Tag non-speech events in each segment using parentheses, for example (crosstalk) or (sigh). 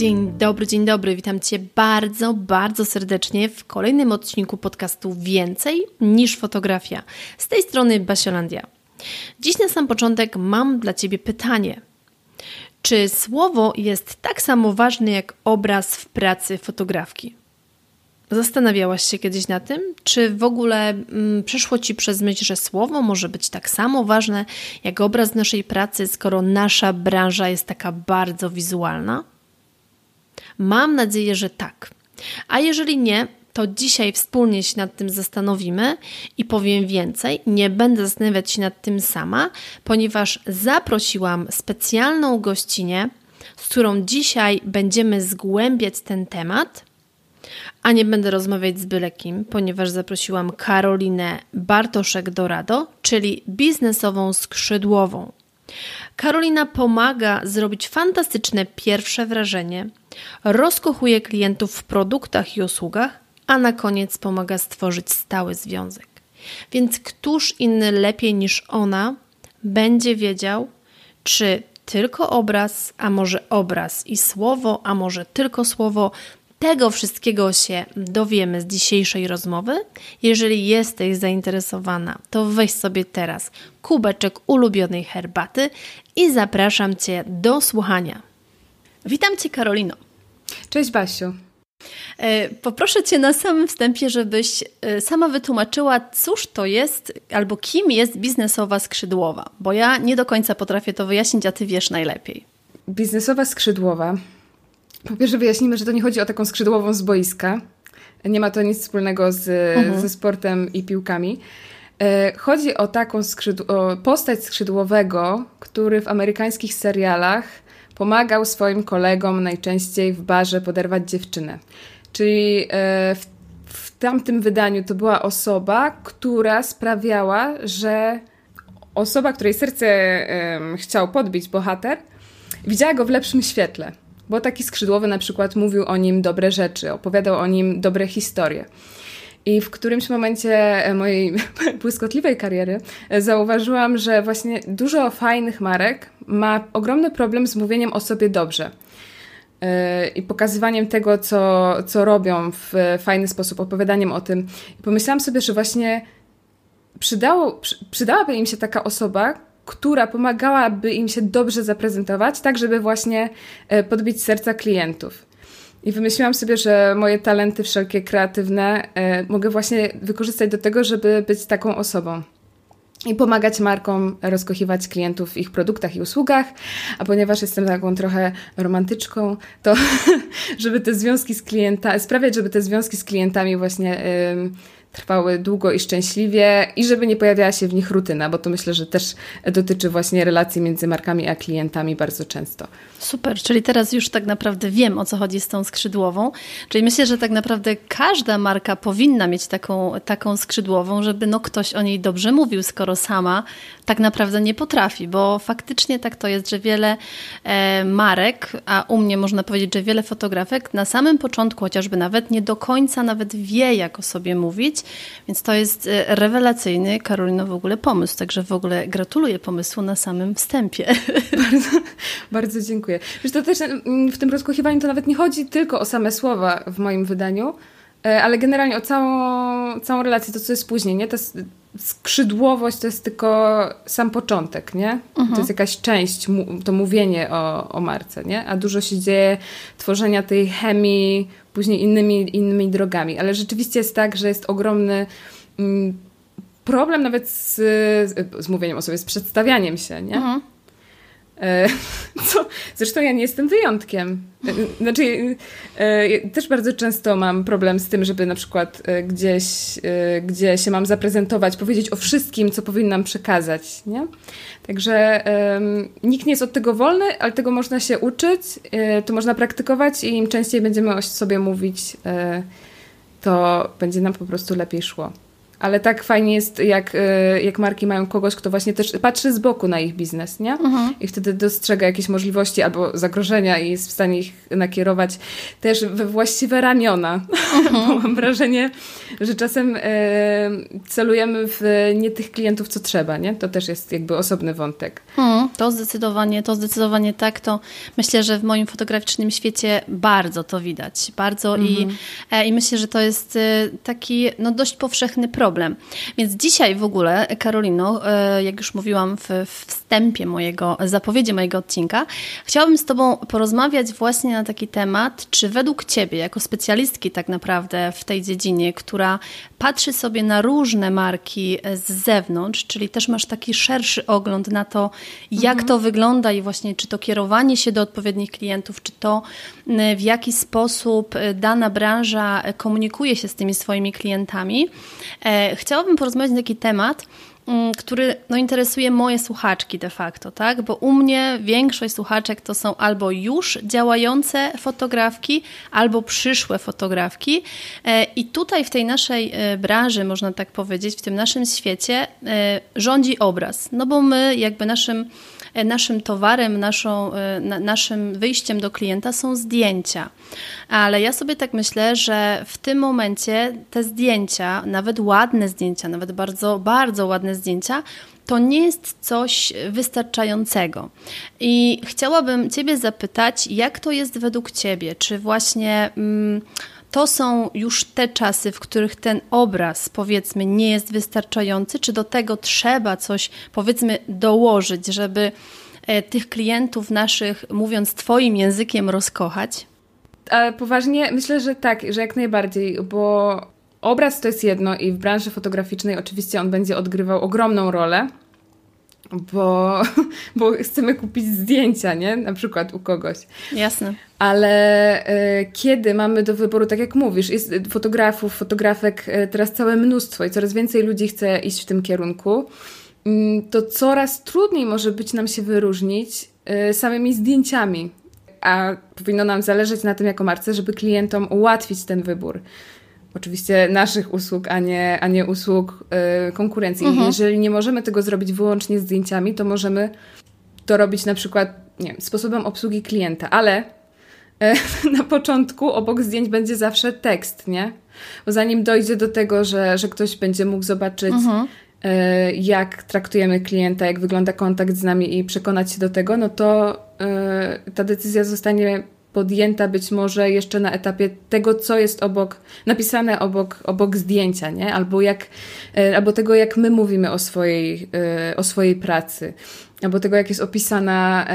Dzień dobry, dzień dobry. Witam Cię bardzo, bardzo serdecznie w kolejnym odcinku podcastu Więcej niż fotografia. Z tej strony Basiolandia. Dziś na sam początek mam dla Ciebie pytanie. Czy słowo jest tak samo ważne jak obraz w pracy fotografki? Zastanawiałaś się kiedyś na tym? Czy w ogóle mm, przeszło Ci przez myśl, że słowo może być tak samo ważne jak obraz naszej pracy, skoro nasza branża jest taka bardzo wizualna? Mam nadzieję, że tak. A jeżeli nie, to dzisiaj wspólnie się nad tym zastanowimy i powiem więcej. Nie będę zastanawiać się nad tym sama, ponieważ zaprosiłam specjalną gościnę, z którą dzisiaj będziemy zgłębiać ten temat. A nie będę rozmawiać z byle kim, ponieważ zaprosiłam Karolinę Bartoszek-Dorado, czyli biznesową skrzydłową. Karolina pomaga zrobić fantastyczne pierwsze wrażenie, rozkochuje klientów w produktach i usługach, a na koniec pomaga stworzyć stały związek. Więc któż inny lepiej niż ona będzie wiedział, czy tylko obraz, a może obraz i słowo, a może tylko słowo tego wszystkiego się dowiemy z dzisiejszej rozmowy. Jeżeli jesteś zainteresowana, to weź sobie teraz kubeczek ulubionej herbaty i zapraszam Cię do słuchania. Witam Cię, Karolino. Cześć, Basiu. E, poproszę Cię na samym wstępie, żebyś e, sama wytłumaczyła, cóż to jest albo kim jest biznesowa skrzydłowa, bo ja nie do końca potrafię to wyjaśnić, a Ty wiesz najlepiej. Biznesowa skrzydłowa po pierwsze wyjaśnimy, że to nie chodzi o taką skrzydłową z boiska. Nie ma to nic wspólnego z, mhm. ze sportem i piłkami. E, chodzi o taką skrzydł o postać skrzydłowego, który w amerykańskich serialach pomagał swoim kolegom najczęściej w barze poderwać dziewczynę. Czyli e, w, w tamtym wydaniu to była osoba, która sprawiała, że osoba, której serce chciał podbić bohater, widziała go w lepszym świetle bo taki skrzydłowy na przykład mówił o nim dobre rzeczy, opowiadał o nim dobre historie. I w którymś momencie e, mojej (laughs) błyskotliwej kariery e, zauważyłam, że właśnie dużo fajnych marek ma ogromny problem z mówieniem o sobie dobrze e, i pokazywaniem tego, co, co robią w fajny sposób, opowiadaniem o tym. I pomyślałam sobie, że właśnie przydało, przydałaby im się taka osoba, która pomagałaby im się dobrze zaprezentować, tak żeby właśnie e, podbić serca klientów. I wymyśliłam sobie, że moje talenty wszelkie kreatywne e, mogę właśnie wykorzystać do tego, żeby być taką osobą i pomagać markom rozkochiwać klientów w ich produktach i usługach, a ponieważ jestem taką trochę romantyczką, to (laughs) żeby te związki z klientami, sprawiać, żeby te związki z klientami właśnie trwały długo i szczęśliwie i żeby nie pojawiała się w nich rutyna, bo to myślę, że też dotyczy właśnie relacji między markami a klientami bardzo często. Super, czyli teraz już tak naprawdę wiem o co chodzi z tą skrzydłową. Czyli myślę, że tak naprawdę każda marka powinna mieć taką, taką skrzydłową, żeby no ktoś o niej dobrze mówił, skoro sama tak naprawdę nie potrafi, bo faktycznie tak to jest, że wiele e, marek, a u mnie można powiedzieć, że wiele fotografek na samym początku chociażby nawet nie do końca nawet wie, jak o sobie mówić, więc to jest e, rewelacyjny, Karolino, w ogóle pomysł, także w ogóle gratuluję pomysłu na samym wstępie. (laughs) Bardzo, bardzo dziękuję. Wiesz, to też w tym rozkochiwaniu to nawet nie chodzi tylko o same słowa w moim wydaniu, e, ale generalnie o całą, całą relację, to co jest później, nie? To jest, skrzydłowość to jest tylko sam początek, nie? To jest mhm. jakaś część, to mówienie o, o marce, nie? A dużo się dzieje tworzenia tej chemii później innymi, innymi drogami. Ale rzeczywiście jest tak, że jest ogromny mm, problem nawet z, z mówieniem o sobie, z przedstawianiem się, nie? Mhm. E, (laughs) co, zresztą ja nie jestem wyjątkiem. E, znaczy, e, też bardzo często mam problem z tym, żeby na przykład gdzieś, gdzie się mam zaprezentować, powiedzieć o wszystkim, co powinnam przekazać. Nie? Także nikt nie jest od tego wolny, ale tego można się uczyć, to można praktykować i im częściej będziemy o sobie mówić, to będzie nam po prostu lepiej szło. Ale tak fajnie jest, jak, e, jak marki mają kogoś, kto właśnie też patrzy z boku na ich biznes, nie? Mhm. I wtedy dostrzega jakieś możliwości albo zagrożenia i jest w stanie ich nakierować też we właściwe ramiona. Mhm. (laughs) Bo mam wrażenie, że czasem e, celujemy w nie tych klientów, co trzeba, nie? To też jest jakby osobny wątek. Mhm. To zdecydowanie, to zdecydowanie tak. To myślę, że w moim fotograficznym świecie bardzo to widać. Bardzo i, mhm. e, i myślę, że to jest taki no, dość powszechny problem problem. Więc dzisiaj w ogóle, Karolino, e, jak już mówiłam w, wstępie mojego, zapowiedzi mojego odcinka, chciałabym z Tobą porozmawiać właśnie na taki temat, czy według Ciebie, jako specjalistki tak naprawdę w tej dziedzinie, która patrzy sobie na różne marki z zewnątrz, czyli też masz taki szerszy ogląd na to, jak mhm. to wygląda i właśnie czy to kierowanie się do odpowiednich klientów, czy to w jaki sposób dana branża komunikuje się z tymi swoimi klientami. E, chciałabym porozmawiać na taki temat, który no, interesuje moje słuchaczki de facto, tak? Bo u mnie większość słuchaczek to są albo już działające fotografki, albo przyszłe fotografki. E, I tutaj w tej naszej e, branży, można tak powiedzieć, w tym naszym świecie rządzi obraz. No bo my jakby naszym E, naszym towarem, naszą, e, naszym wyjściem do klienta są zdjęcia. Ale ja sobie tak myślę, że w tym momencie te zdjęcia, nawet ładne zdjęcia, nawet bardzo, bardzo ładne zdjęcia, to nie jest coś wystarczającego. I chciałabym Ciebie zapytać, jak to jest według Ciebie? Czy właśnie. Mm, to są już te czasy, w których ten obraz, powiedzmy, nie jest wystarczający, czy do tego trzeba coś, powiedzmy, dołożyć, żeby e, tych klientów naszych, mówiąc Twoim językiem, rozkochać? Ale poważnie, myślę, że tak, że jak najbardziej, bo obraz to jest jedno i w branży fotograficznej oczywiście on będzie odgrywał ogromną rolę bo, (laughs) bo chcemy kupić zdjęcia, nie? Na przykład u kogoś. Jasne. Ale e, kiedy mamy do wyboru, tak jak mówisz, jest fotografów, fotografek e, teraz całe mnóstwo i coraz więcej ludzi chce iść w tym kierunku, mm, to coraz trudniej może być nam się wyróżnić e, samymi zdjęciami. A powinno nam zależeć na tym jako marce, żeby klientom ułatwić ten wybór oczywiście naszych usług, a nie, a nie usług y, konkurencji. Mhm. Jeżeli nie możemy tego zrobić wyłącznie zdjęciami, to możemy to robić na przykład nie wiem, sposobem obsługi klienta, ale y, (laughs) na początku obok zdjęć będzie zawsze tekst, nie? Bo zanim dojdzie do tego, że, że ktoś będzie mógł zobaczyć, mhm. y, jak traktujemy klienta, jak wygląda kontakt z nami i przekonać się do tego, no to y, ta decyzja zostanie podjęta być może jeszcze na etapie tego, co jest obok, napisane obok, obok zdjęcia, nie? Albo, jak, e, albo tego, jak my mówimy o swojej, e, o swojej pracy, albo tego, jak jest opisana,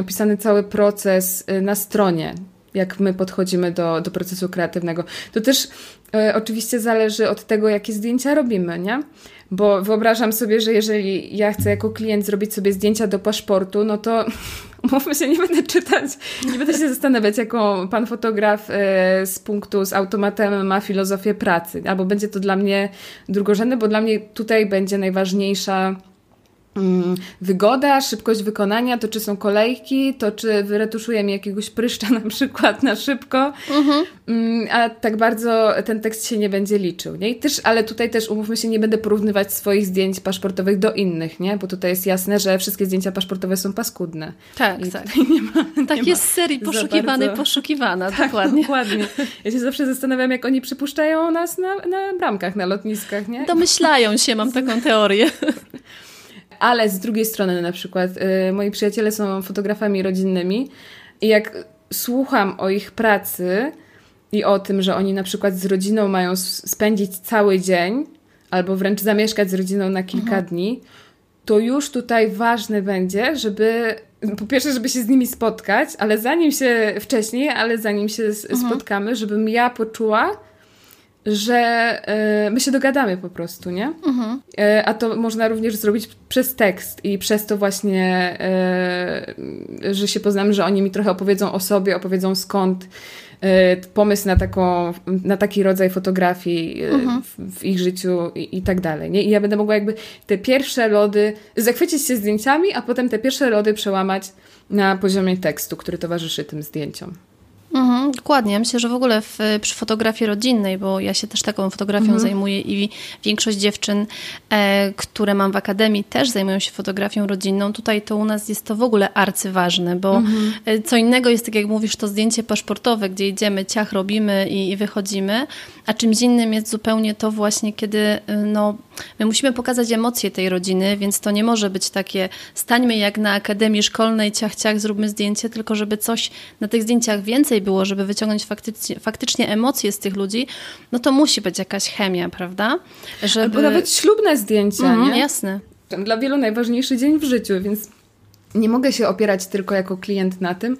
opisany cały proces e, na stronie, jak my podchodzimy do, do procesu kreatywnego. To też oczywiście zależy od tego, jakie zdjęcia robimy, nie? Bo wyobrażam sobie, że jeżeli ja chcę jako klient zrobić sobie zdjęcia do paszportu, no to (laughs) mówmy się, nie będę czytać, nie będę się zastanawiać, jaką pan fotograf e, z punktu z automatem ma filozofię pracy. Albo będzie to dla mnie drugorzędne, bo dla mnie tutaj będzie najważniejsza wygoda, szybkość wykonania, to czy są kolejki, to czy wyretuszuje mi jakiegoś pryszcza (laughs) na przykład na szybko, mhm. Mm, a tak bardzo ten tekst się nie będzie liczył. Nie? I też, ale tutaj też umówmy się, nie będę porównywać swoich zdjęć paszportowych do innych, nie? bo tutaj jest jasne, że wszystkie zdjęcia paszportowe są paskudne. Tak, I tak. (laughs) Nie ma, nie tak jest serii poszukiwany, poszukiwana, tak, dokładnie. dokładnie. Ja się zawsze zastanawiam, jak oni przypuszczają nas na, na bramkach, na lotniskach. Nie? Domyślają się, mam (laughs) taką teorię. Ale z drugiej strony na przykład y, moi przyjaciele są fotografami rodzinnymi i jak słucham o ich pracy i o tym, że oni na przykład z rodziną mają spędzić cały dzień albo wręcz zamieszkać z rodziną na kilka mhm. dni, to już tutaj ważne będzie, żeby po pierwsze, żeby się z nimi spotkać, ale zanim się wcześniej, ale zanim się mhm. spotkamy, żebym ja poczuła, że e, my się dogadamy po prostu, nie? Mhm. E, a to można również zrobić przez tekst i przez to właśnie, e, że się poznamy, że oni mi trochę opowiedzą o sobie, opowiedzą skąd pomysł na, taką, na taki rodzaj fotografii mhm. w, w, ich życiu i, i, tak dalej. Nie? I ja będę mogła jakby te pierwsze lody zachwycić się zdjęciami, a potem te pierwsze lody przełamać na poziomie tekstu, który towarzyszy tym zdjęciom. Mhm, dokładnie. Myślę, że w ogóle w, przy fotografii rodzinnej, bo ja się też taką fotografią mhm. zajmuję i większość dziewczyn, e, które mam w akademii, też zajmują się fotografią rodzinną. Tutaj to u nas jest to w ogóle arcyważne, bo mhm. E, co innego jest, tak jak mówisz, to zdjęcie paszportowe, gdzie idziemy, ciach robimy i, i wychodzimy, a czymś innym jest zupełnie to właśnie, kiedy e, no, my musimy pokazać emocje tej rodziny, więc to nie może być takie stańmy jak na akademii szkolnej, ciach, ciach, zróbmy zdjęcie, tylko żeby coś na tych zdjęciach więcej było, żeby wyciągnąć faktycznie, faktycznie emocje z tych ludzi, no to musi być jakaś chemia, prawda? Żeby... Albo nawet ślubne zdjęcia, mhm, nie? Jasne. Dla wielu najważniejszy dzień w życiu, więc nie mogę się opierać tylko jako klient na tym,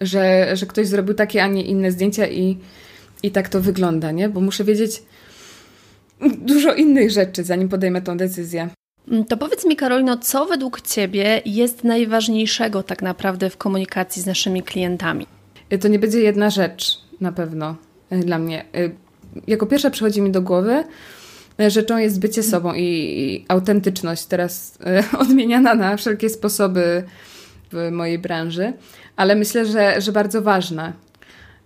że, że ktoś zrobił takie, a nie inne zdjęcia i, i tak to wygląda, nie? Bo muszę wiedzieć dużo innych rzeczy, zanim podejmę tą decyzję. Mm, to powiedz mi, Karolino, co według Ciebie jest najważniejszego tak naprawdę w komunikacji z naszymi klientami? To nie będzie jedna rzecz na pewno y, dla mnie. Y, jako pierwsza przychodzi mi do głowy, y, rzeczą jest bycie sobą i, i autentyczność, teraz (laughs) odmieniana na wszelkie sposoby w mojej branży, ale myślę, że, że bardzo ważna.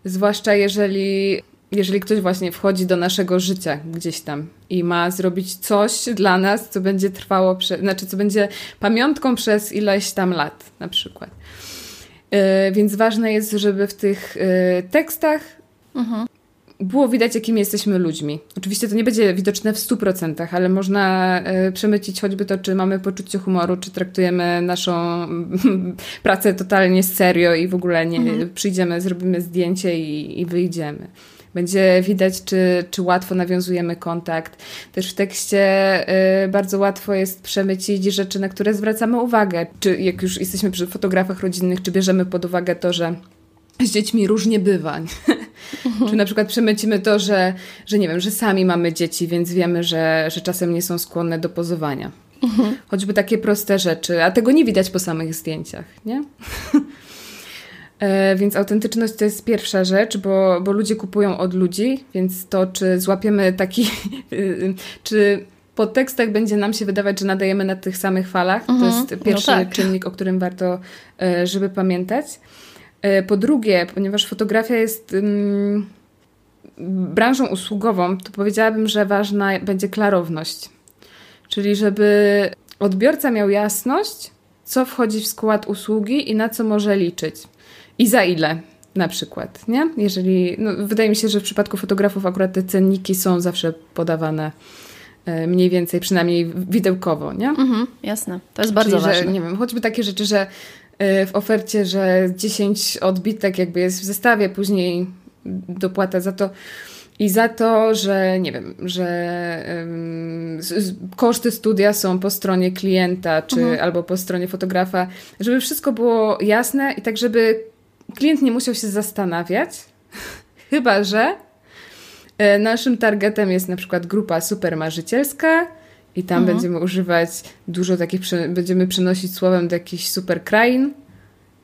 Zwłaszcza jeżeli, jeżeli ktoś właśnie wchodzi do naszego życia gdzieś tam i ma zrobić coś dla nas, co będzie trwało, prze, znaczy co będzie pamiątką przez ileś tam lat na przykład. E, więc ważne jest, żeby w tych e, tekstach mhm. było widać, jakimi jesteśmy ludźmi. Oczywiście to nie będzie widoczne w 100%, ale można e, przemycić choćby to, czy mamy poczucie humoru, czy traktujemy naszą (laughs) pracę totalnie serio i w ogóle nie mhm. przyjdziemy, zrobimy zdjęcie i, i wyjdziemy. Będzie widać, czy, czy łatwo nawiązujemy kontakt. Też w tekście y, bardzo łatwo jest przemycić rzeczy, na które zwracamy uwagę. Czy jak już jesteśmy przy fotografach rodzinnych, czy bierzemy pod uwagę to, że z dziećmi różnie bywa. Mhm. Czy na przykład przemycimy to, że, że nie wiem, że sami mamy dzieci, więc wiemy, że, że czasem nie są skłonne do pozowania. Mhm. Choćby takie proste rzeczy, a tego nie widać po samych zdjęciach, nie? E, więc autentyczność to jest pierwsza rzecz, bo, bo ludzie kupują od ludzi, więc to, czy złapiemy taki, (laughs) czy po tekstach będzie nam się wydawać, że nadajemy na tych samych falach, to mhm. jest no pierwszy no tak. czynnik, o którym warto, e, żeby pamiętać. E, po drugie, ponieważ fotografia jest um, branżą usługową, to powiedziałabym, że ważna będzie klarowność. Czyli żeby odbiorca miał jasność, co wchodzi w skład usługi i na co może liczyć i za ile na przykład, nie? Jeżeli, no, wydaje mi się, że w przypadku fotografów akurat te cenniki są zawsze podawane e, mniej więcej, przynajmniej widełkowo, nie? Mhm, jasne, to jest bardzo Czyli, ważne. Że, nie wiem, choćby takie rzeczy, że e, w ofercie, że 10 odbitek jakby jest w zestawie, później dopłata za to i za to, że nie wiem, że um, koszty studia są po stronie klienta, czy mhm. albo po stronie fotografa, żeby wszystko było jasne i tak, żeby klient nie musiał się zastanawiać, (laughs) chyba że e, naszym targetem jest na przykład grupa supermarzycielska i tam mhm. będziemy używać dużo takich, będziemy przenosić słowem do jakichś super krain,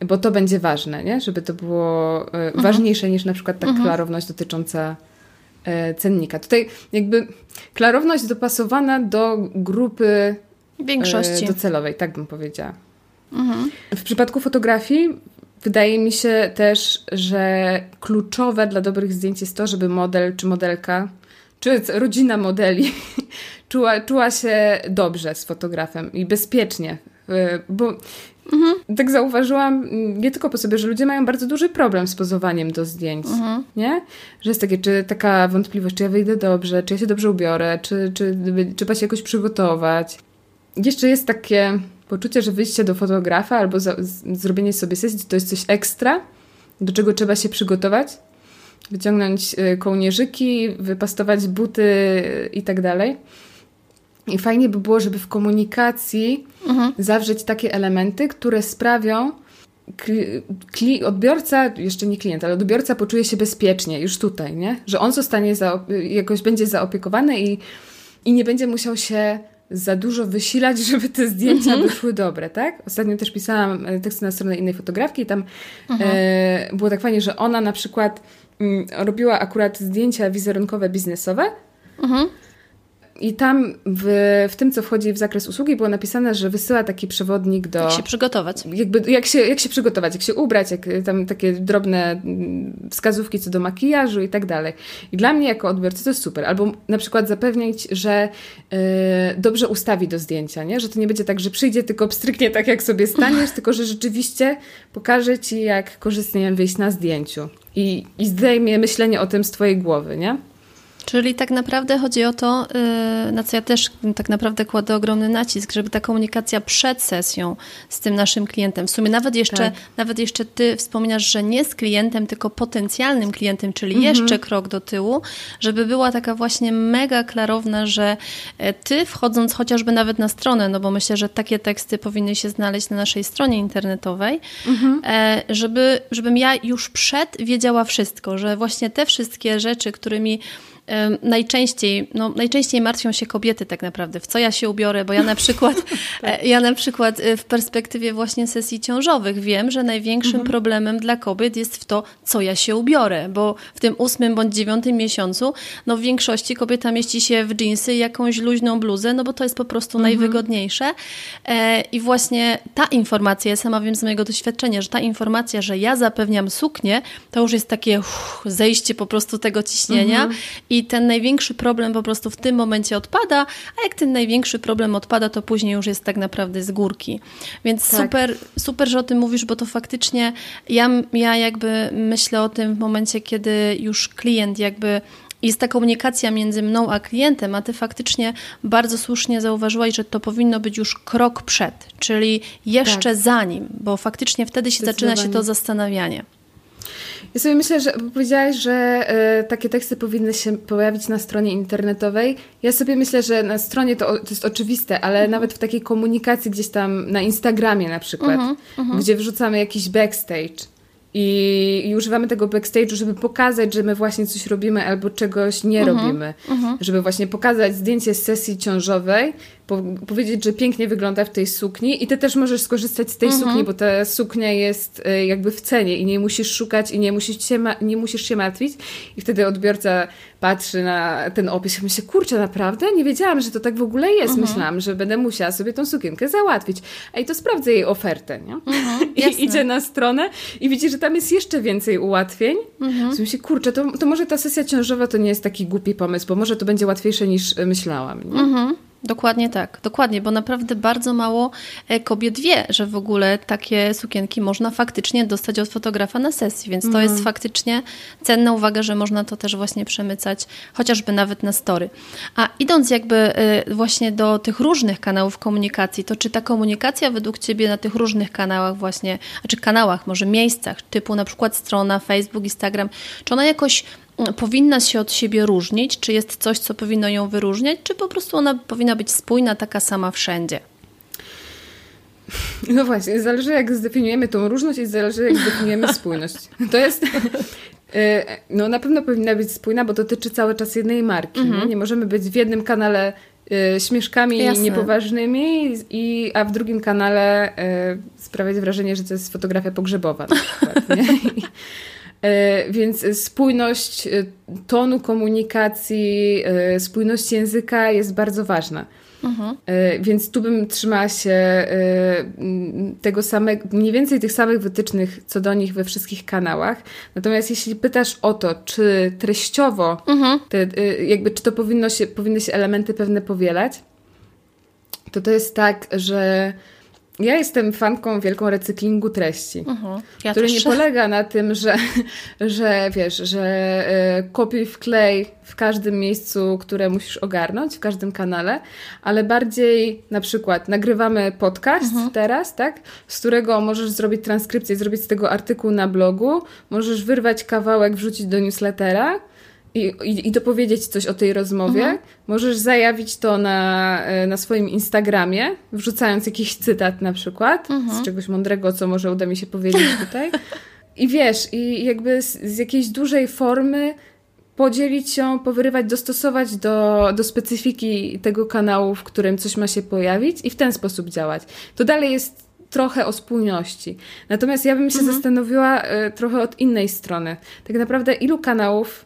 bo to będzie ważne, nie? żeby to było e, mhm. ważniejsze niż na przykład ta mhm. klarowność dotycząca e, cennika. Tutaj jakby klarowność dopasowana do grupy większości docelowej, tak bym powiedziała. Mhm. W przypadku fotografii Wydaje mi się też, że kluczowe dla dobrych zdjęć jest to, żeby model czy modelka, czy rodzina modeli (laughs) czuła, czuła się dobrze z fotografem i bezpiecznie. Y, bo mhm. tak zauważyłam nie tylko po sobie, że ludzie mają bardzo duży problem z pozowaniem do zdjęć, mhm. nie? Że jest takie, czy taka wątpliwość, czy ja wyjdę dobrze, czy ja się dobrze ubiorę, czy, czy trzeba się jakoś przygotować. Jeszcze jest takie poczucie, że wyjście do fotografa albo za, z, zrobienie sobie sesji to jest coś ekstra, do czego trzeba się przygotować, wyciągnąć y, kołnierzyki, wypastować buty i tak dalej. I fajnie by było, żeby w komunikacji mhm. zawrzeć takie elementy, które sprawią, odbiorca, jeszcze nie klient, ale odbiorca poczuje się bezpiecznie już tutaj, nie? Że on zostanie jakoś będzie zaopiekowany i, i nie będzie musiał się za dużo wysilać, (laughs) żeby te zdjęcia mhm. wyszły dobre, tak? Ostatnio też pisałam e, teksty na stronę innej fotografki i tam mhm. e, było tak fajnie, że ona na przykład m, mm, robiła akurat zdjęcia wizerunkowe biznesowe mhm. I tam w, w tym, co wchodzi w zakres usługi, było napisane, że wysyła taki przewodnik do. Jak się przygotować. Jakby, jak, się, jak się przygotować, jak się ubrać, jak tam takie drobne mm, wskazówki co do makijażu i tak dalej. I dla mnie, jako odbiorcy, to jest super. Albo na przykład zapewnić, że yy, dobrze ustawi do zdjęcia, nie? że to nie będzie tak, że przyjdzie, tylko pstryknie tak, jak sobie staniesz, tylko że rzeczywiście pokaże ci, jak korzystnie wyjść na zdjęciu. I, i zdejmie myślenie o tym z twojej głowy, nie? Czyli tak naprawdę chodzi o to, y, na co ja też tak naprawdę kładę ogromny nacisk, żeby ta komunikacja przed sesją z tym naszym klientem, w sumie nawet jeszcze, tak. nawet jeszcze ty wspominasz, że nie z klientem, tylko potencjalnym klientem, czyli mhm. jeszcze krok do tyłu, żeby była taka właśnie mega klarowna, że e, ty wchodząc chociażby nawet na stronę, no bo myślę, że takie teksty powinny się znaleźć na naszej stronie internetowej, mhm. E, żeby, żebym ja już przed wiedziała wszystko, że właśnie te wszystkie rzeczy, którymi najczęściej, no, najczęściej martwią się kobiety tak naprawdę, w co ja się ubiorę, bo ja na przykład. (laughs) E, ja na przykład e, w perspektywie właśnie sesji ciążowych wiem, że największym mhm. problemem dla kobiet jest w to, co ja się ubiorę, bo w tym ósmym bądź dziewiątym miesiącu, no w większości kobieta mieści się w dżinsy i jakąś luźną bluzę, no bo to jest po prostu mhm. najwygodniejsze e, i właśnie ta informacja, ja sama wiem z mojego doświadczenia, że ta informacja, że ja zapewniam suknię, to już jest takie uff, zejście po prostu tego ciśnienia mhm. i i ten największy problem po prostu w tym momencie odpada, a jak ten największy problem odpada, to później już jest tak naprawdę z górki. Więc tak. super, super, że o tym mówisz, bo to faktycznie ja, ja jakby myślę o tym w momencie, kiedy już klient jakby jest ta komunikacja między mną a klientem, a ty faktycznie bardzo słusznie zauważyłaś, że to powinno być już krok przed, czyli jeszcze tak. za nim, bo faktycznie wtedy się zaczyna się to zastanawianie. Ja sobie myślę, że powiedziałaś, że y, takie teksty powinny się pojawić na stronie internetowej. Ja sobie myślę, że na stronie to, to jest oczywiste, ale mhm. nawet w takiej komunikacji gdzieś tam na Instagramie na przykład, mhm, mhm. gdzie wrzucamy jakiś backstage i, i używamy tego backstage'u, żeby pokazać, że my właśnie coś robimy albo czegoś nie mhm, robimy. Żeby właśnie pokazać zdjęcie z sesji ciążowej po powiedzieć, że pięknie wygląda w tej sukni i ty też możesz skorzystać z tej mhm. sukni, bo ta suknia jest y, jakby w cenie i nie musisz szukać i nie musisz, się nie musisz się martwić i wtedy odbiorca patrzy na ten opis i myśli, kurczę, naprawdę? Nie wiedziałam, że to tak w ogóle jest. Mhm. Myślałam, że będę musiała sobie tą sukienkę załatwić. A i to sprawdzę jej ofertę, nie? Mhm, (laughs) I idzie na stronę i widzi, że tam jest jeszcze więcej ułatwień. Mhm. myśli, kurczę, to, to może ta sesja ciążowa to nie jest taki głupi pomysł, bo może to będzie łatwiejsze niż myślałam. Nie? Mhm. Dokładnie tak, dokładnie, bo naprawdę bardzo mało e, kobiet wie, że w ogóle takie sukienki można faktycznie dostać od fotografa na sesji, więc to mm. jest mhm. faktycznie cenna uwaga, że można to też właśnie przemycać, chociażby nawet na story. A idąc jakby e, właśnie do tych różnych kanałów komunikacji, to czy ta komunikacja według Ciebie na tych różnych kanałach właśnie, znaczy kanałach, może miejscach, typu na przykład strona, Facebook, Instagram, czy ona jakoś powinna się od siebie różnić? Czy jest coś, co powinno ją wyróżniać, czy po prostu ona powinna być spójna, taka sama wszędzie? No właśnie, zależy jak zdefiniujemy tą różność i zależy jak zdefiniujemy (laughs) spójność. To jest... E, no na pewno powinna być spójna, bo dotyczy cały czas jednej marki. Nie? Mhm. nie możemy być w jednym kanale y, śmieszkami Jasne. niepoważnymi, i, a w drugim kanale y, sprawiać wrażenie, że to jest fotografia pogrzebowa na przykład. (laughs) E, więc spójność e, tonu komunikacji, e, spójność języka jest bardzo ważna. Mhm. Więc tu bym trzymała się tego samego, mniej więcej tych samych wytycznych co do nich we wszystkich kanałach. Natomiast jeśli pytasz o to, czy treściowo, mhm. te, jakby, czy to powinno się, powinny się elementy pewne powielać, to to jest tak, że ja jestem fanką wielką recyklingu treści, uh-huh. ja który też. nie polega na tym, że, że wiesz, że y, kopiuj wklej w każdym miejscu, które musisz ogarnąć, w każdym kanale, ale bardziej na przykład nagrywamy podcast uh-huh. teraz, tak, z którego możesz zrobić transkrypcję, zrobić z tego artykuł na blogu, możesz wyrwać kawałek, wrzucić do newslettera, i, i, i dopowiedzieć coś o tej rozmowie, mhm. możesz zajawić to na, e, na swoim Instagramie, wrzucając jakiś cytat na przykład mhm. z czegoś mądrego, co może uda mi się powiedzieć (laughs) tutaj. I wiesz, i jakby z, z jakiejś dużej formy podzielić się, powyrywać, dostosować do, do specyfiki tego kanału, w którym coś ma się pojawić i w ten sposób działać. To dalej jest trochę o spójności. Natomiast ja bym się mhm. zastanowiła y, trochę od innej strony. Tak naprawdę ilu kanałów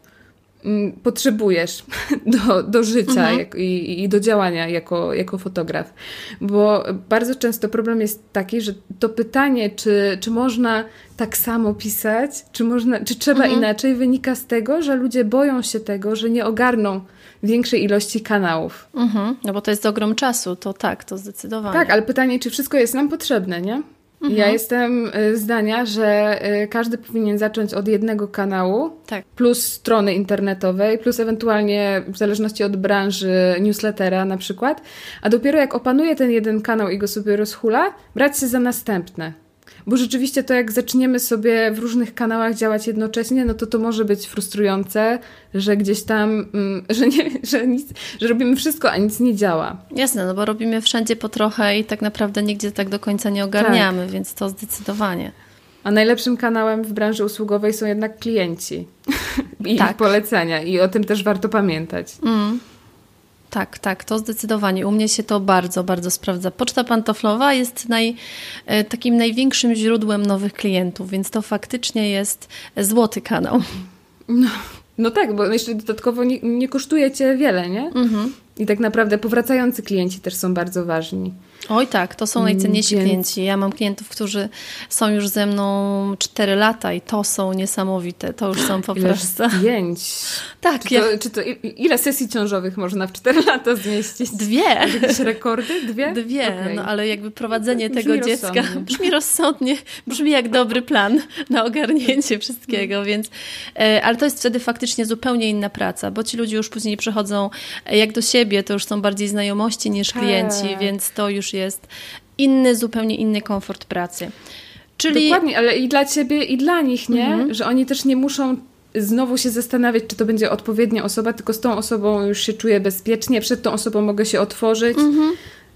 potrzebujesz (laughs) do, do życia mhm. jak, i, i, do działania jako, jako fotograf. Bo bardzo często problem jest taki, że to pytanie, czy, czy można tak samo pisać, czy, można, czy trzeba mhm. inaczej, wynika z tego, że ludzie boją się tego, że nie ogarną większej ilości kanałów. Mhm. No bo to jest ogrom czasu, to tak, to zdecydowanie. Tak, ale pytanie, czy wszystko jest nam potrzebne, nie? Mhm. Ja jestem y, zdania, że y, każdy powinien zacząć od jednego kanału, tak. plus strony internetowej, plus ewentualnie w zależności od branży newslettera na przykład, a dopiero jak opanuje ten jeden kanał i go sobie rozhula, brać się za następne. Bo rzeczywiście to, jak zaczniemy sobie w różnych kanałach działać jednocześnie, no to to może być frustrujące, że gdzieś tam, mm, (laughs) że, nie, że, nic, że robimy wszystko, a nic nie działa. Jasne, no bo robimy wszędzie po trochę i tak naprawdę nigdzie tak do końca nie ogarniamy, tak. więc to zdecydowanie. A najlepszym kanałem w branży usługowej są jednak klienci (laughs) i tak. ich polecenia i o tym też warto pamiętać. Mm. Tak, tak, to zdecydowanie. U mnie się to bardzo, bardzo sprawdza. Poczta pantoflowa jest naj, e, takim największym źródłem nowych klientów, więc to faktycznie jest złoty kanał. No, no tak, bo jeszcze dodatkowo nie, nie kosztuje cię wiele, nie? Mhm. I tak naprawdę powracający klienci też są bardzo ważni. Oj tak, to są najcenniejsi Więc... klienci. Ja mam klientów, którzy są już ze mną 4 lata i to są niesamowite. To już są po prostu... zdjęć. (laughs) Tak. Czy to, ja... czy to, ile sesji ciążowych można w 4 lata zmieścić? Dwie. Jakieś (laughs) rekordy? Dwie? Dwie, okay. no ale jakby prowadzenie brzmi tego dziecka rozsądnie. (laughs) brzmi rozsądnie, brzmi jak dobry plan na ogarnięcie wszystkiego, więc e, ale to jest wtedy faktycznie zupełnie inna praca, bo ci ludzie już później przychodzą e, jak do siebie, to już są bardziej znajomości niż klienci, tak. więc to już jest inny, zupełnie inny komfort pracy. Czyli... Dokładnie, ale i dla ciebie, i dla nich, nie? Mhm. Że oni też nie muszą znowu się zastanawiać, czy to będzie odpowiednia osoba, tylko z tą osobą już się czuję bezpiecznie, przed tą osobą mogę się otworzyć. Mhm.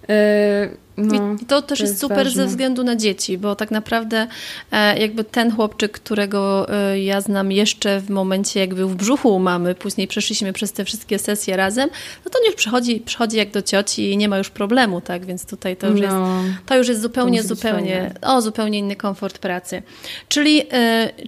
E, no, I to też to jest, jest, super ważne. ze względu na dzieci, bo tak naprawdę e, jakby ten chłopczyk, którego e, ja znam jeszcze w momencie jak był w brzuchu u mamy, później przeszliśmy przez te wszystkie sesje razem, no to on już przychodzi, przychodzi jak do cioci i nie ma już problemu, tak? Więc tutaj to już no, jest, to już jest zupełnie, zupełnie, o, zupełnie inny komfort pracy. Czyli,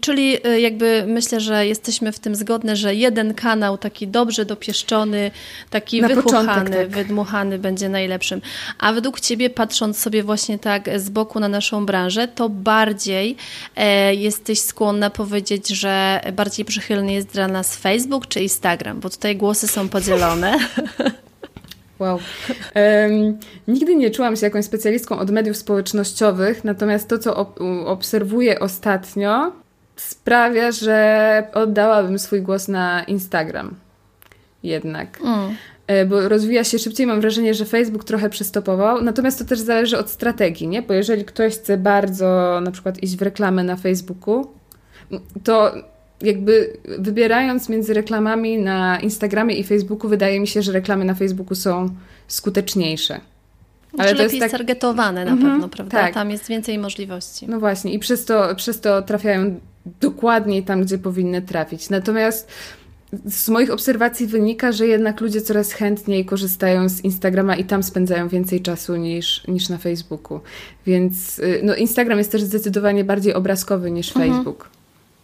czyli jakby myślę, że jesteśmy w tym zgodne, że jeden kanał taki dobrze dopieszczony, taki na wychuchany, początek, tak. wydmuchany będzie najlepszym. A według Ciebie, patrząc sobie właśnie tak z boku na naszą branżę, to bardziej e, jesteś skłonna powiedzieć, że bardziej przychylny jest dla nas Facebook czy Instagram? Bo tutaj głosy są podzielone. (laughs) Wow. Um, nigdy nie czułam się jakąś specjalistką od mediów społecznościowych, natomiast to, co ob obserwuję ostatnio, sprawia, że oddałabym swój głos na Instagram. Jednak. Mm. E, bo rozwija się szybciej. Mam wrażenie, że Facebook trochę przystopował. Natomiast to też zależy od strategii, nie? Bo jeżeli ktoś chce bardzo na przykład iść w reklamę na Facebooku, to jakby wybierając między reklamami na Instagramie i Facebooku, wydaje mi się, że reklamy na Facebooku są skuteczniejsze. Znaczy Ale to lepiej jest tak... targetowane na mhm, pewno, prawda? Tak. Tam jest więcej możliwości. No właśnie i przez to, przez to trafiają dokładniej tam, gdzie powinny trafić. Natomiast z moich obserwacji wynika, że jednak ludzie coraz chętniej korzystają z Instagrama i tam spędzają więcej czasu niż, niż na Facebooku. Więc y, no, Instagram jest też zdecydowanie bardziej obrazkowy niż mhm. Facebook.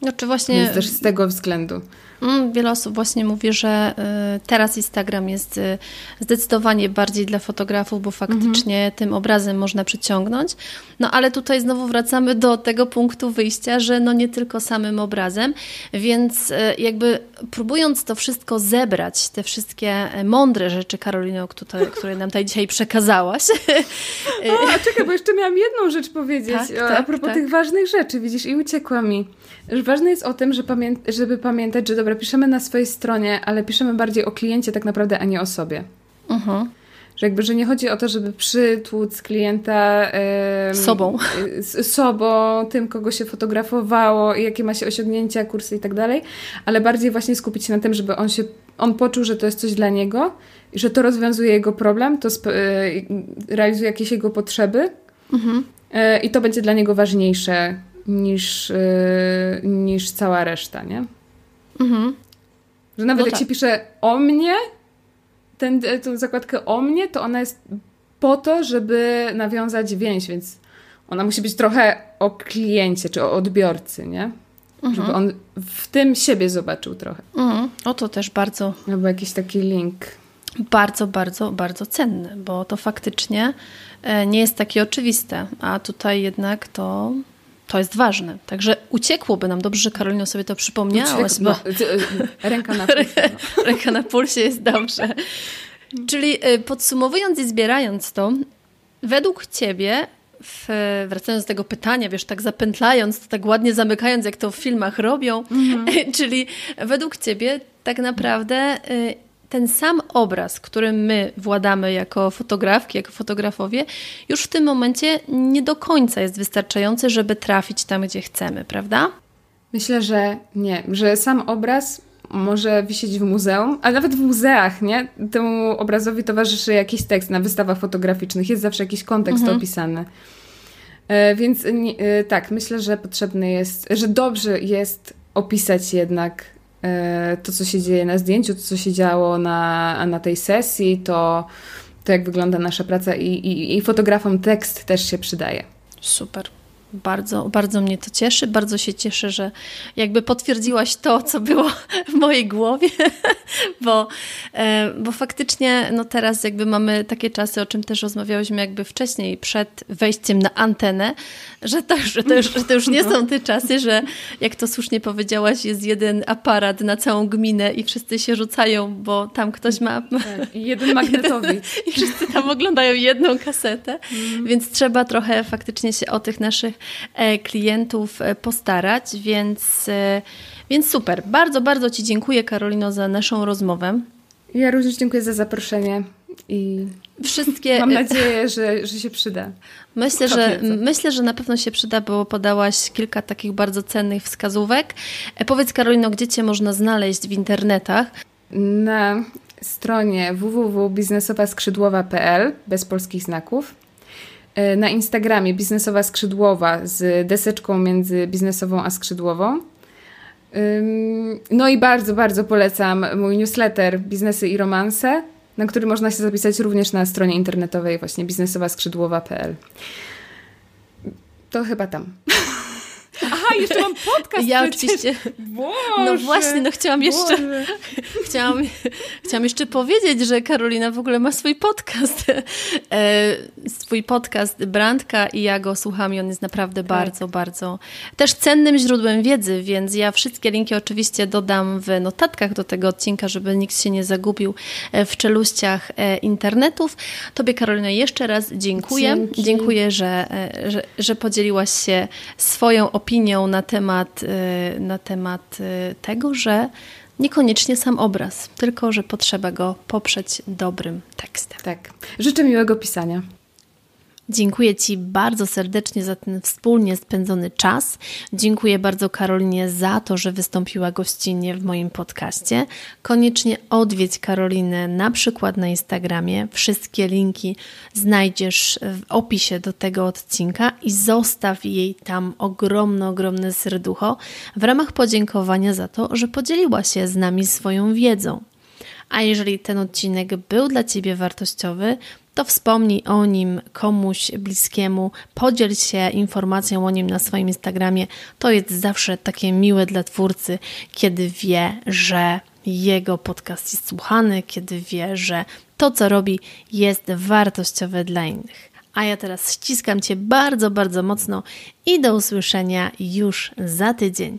No, czy właśnie... Więc też z tego względu. Mm, wiele osób właśnie mówi, że y, teraz Instagram jest y, zdecydowanie bardziej dla fotografów, bo faktycznie mhm. tym obrazem można przyciągnąć. No ale tutaj znowu wracamy do tego punktu wyjścia, że no nie tylko samym obrazem, więc y, jakby próbując to wszystko zebrać, te wszystkie mądre rzeczy, Karolino, które, (laughs) które nam tutaj dzisiaj przekazałaś. (laughs) O, czekaj, bo jeszcze miałam jedną rzecz powiedzieć tak, tak, a propos tak. tych ważnych rzeczy, widzisz, i uciekła mi. Ważne jest o tym, że pamię żeby pamiętać, że dobra, piszemy na swojej stronie, ale piszemy bardziej o kliencie tak naprawdę, a nie o sobie. Uh mhm. -huh. Że jakby, że nie chodzi o to, żeby przytłuc klienta yy, sobą. Z, sobą, tym, kogo się fotografowało, jakie ma się osiągnięcia, kursy i tak dalej, ale bardziej właśnie skupić się na tym, żeby on się, on poczuł, że to jest coś dla niego i że to rozwiązuje jego problem, to yy, realizuje jakieś jego potrzeby mhm. yy, i to będzie dla niego ważniejsze niż, y, niż cała reszta, nie? Mhm. Że nawet no jak tak. się pisze o mnie, ten, tę zakładkę o mnie, to ona jest po to, żeby nawiązać więź, więc ona musi być trochę o kliencie czy o odbiorcy, nie? Mhm. Żeby on w tym siebie zobaczył trochę. Mhm. O to też bardzo. Albo jakiś taki link. Bardzo, bardzo, bardzo cenny, bo to faktycznie e, nie jest takie oczywiste, a tutaj jednak to to jest ważne. Także uciekłoby nam. Dobrze, że Karolina sobie to przypomniałaś. Bo... No, (laughs) ręka na pulsie. No. ręka na pulsie jest dobrze. Czyli y, podsumowując i zbierając to, według Ciebie, w, wracając do tego pytania, wiesz, tak zapętlając, tak ładnie zamykając, jak to w filmach robią, mm -hmm. (laughs) czyli według Ciebie tak naprawdę y, ten sam obraz, którym my władamy jako fotografki, jako fotografowie, już w tym momencie nie do końca jest wystarczający, żeby trafić tam, gdzie chcemy, prawda? Myślę, że nie, że sam obraz może wisieć w muzeum, a nawet w muzeach, nie? Temu obrazowi towarzyszy jakiś tekst na wystawach fotograficznych, jest zawsze jakiś kontekst mhm. opisany. E, więc e, tak, myślę, że potrzebny jest, że dobrze jest opisać jednak to, co się dzieje na zdjęciu, to, co się działo na, na tej sesji, to, to jak wygląda nasza praca i, i, i fotografom tekst też się przydaje. Super. Bardzo, bardzo mnie to cieszy. Bardzo się cieszę, że jakby potwierdziłaś to, co było (laughs) w mojej głowie, (laughs) bo, e, bo faktycznie no teraz jakby mamy takie czasy, o czym też rozmawiałyśmy jakby wcześniej, przed wejściem na antenę, że to, że to, już, że to już nie są te czasy, że jak to słusznie powiedziałaś, jest jeden aparat na całą gminę i wszyscy się rzucają, bo tam ktoś ma... Tak, jeden magnetowid. (laughs) I wszyscy tam oglądają jedną kasetę, mm. więc trzeba trochę faktycznie się o tych naszych klientów e, postarać, więc, e, więc super. Bardzo, bardzo Ci dziękuję, Karolino, za naszą rozmowę. Ja również dziękuję za zaproszenie i wszystkie. (laughs) Mam nadzieję, że, że się przyda. Myślę że, myślę, że na pewno się przyda, bo podałaś kilka takich bardzo cennych wskazówek. Powiedz, Karolino, gdzie Cię można znaleźć w internetach? Na stronie www.biznesowaskrzydłowa.pl bez polskich znaków. E, na Instagramie biznesowa skrzydłowa z deseczką między biznesową a skrzydłową. No i bardzo, bardzo polecam mój newsletter Biznesy i Romanse, na który można się zapisać również na stronie internetowej właśnie biznesowaskrzydłowa.pl. To chyba tam. (laughs) Aha, jeszcze mam podcast. Ja przecież. oczywiście. Boże, no właśnie, no chciałam jeszcze. (laughs) chciałam, chciałam jeszcze powiedzieć, że Karolina w ogóle ma swój podcast. (laughs) E, swój podcast Brandka i ja go słucham i on jest naprawdę tak. bardzo, bardzo też cennym źródłem wiedzy, więc ja wszystkie linki oczywiście dodam w notatkach do tego odcinka, żeby nikt się nie zagubił e, w czeluściach e, internetów. Tobie Karolina jeszcze raz dziękuję. Dzięki. Dziękuję, że, że, że podzieliłaś się swoją opinią opinią na temat, y, na temat y, tego, że niekoniecznie sam obraz, tylko że potrzeba go poprzeć dobrym tekstem. Tak. Życzę miłego pisania. Dziękuję Ci bardzo serdecznie za ten wspólnie spędzony czas. Dziękuję bardzo Karolinie za to, że wystąpiła gościnnie w moim podcaście. Koniecznie odwiedź Karolinę na przykład na Instagramie. Wszystkie linki znajdziesz w opisie do tego odcinka i zostaw jej tam ogromne, ogromne serducho w ramach podziękowania za to, że podzieliła się z nami swoją wiedzą. A jeżeli ten odcinek był dla Ciebie wartościowy, to wspomnij o nim komuś bliskiemu, podziel się informacją o nim na swoim Instagramie. To jest zawsze takie miłe dla twórcy, kiedy wie, że jego podcast jest słuchany, kiedy wie, że to, co robi, jest wartościowe dla innych. A ja teraz ściskam Cię bardzo, bardzo mocno i do usłyszenia już za tydzień.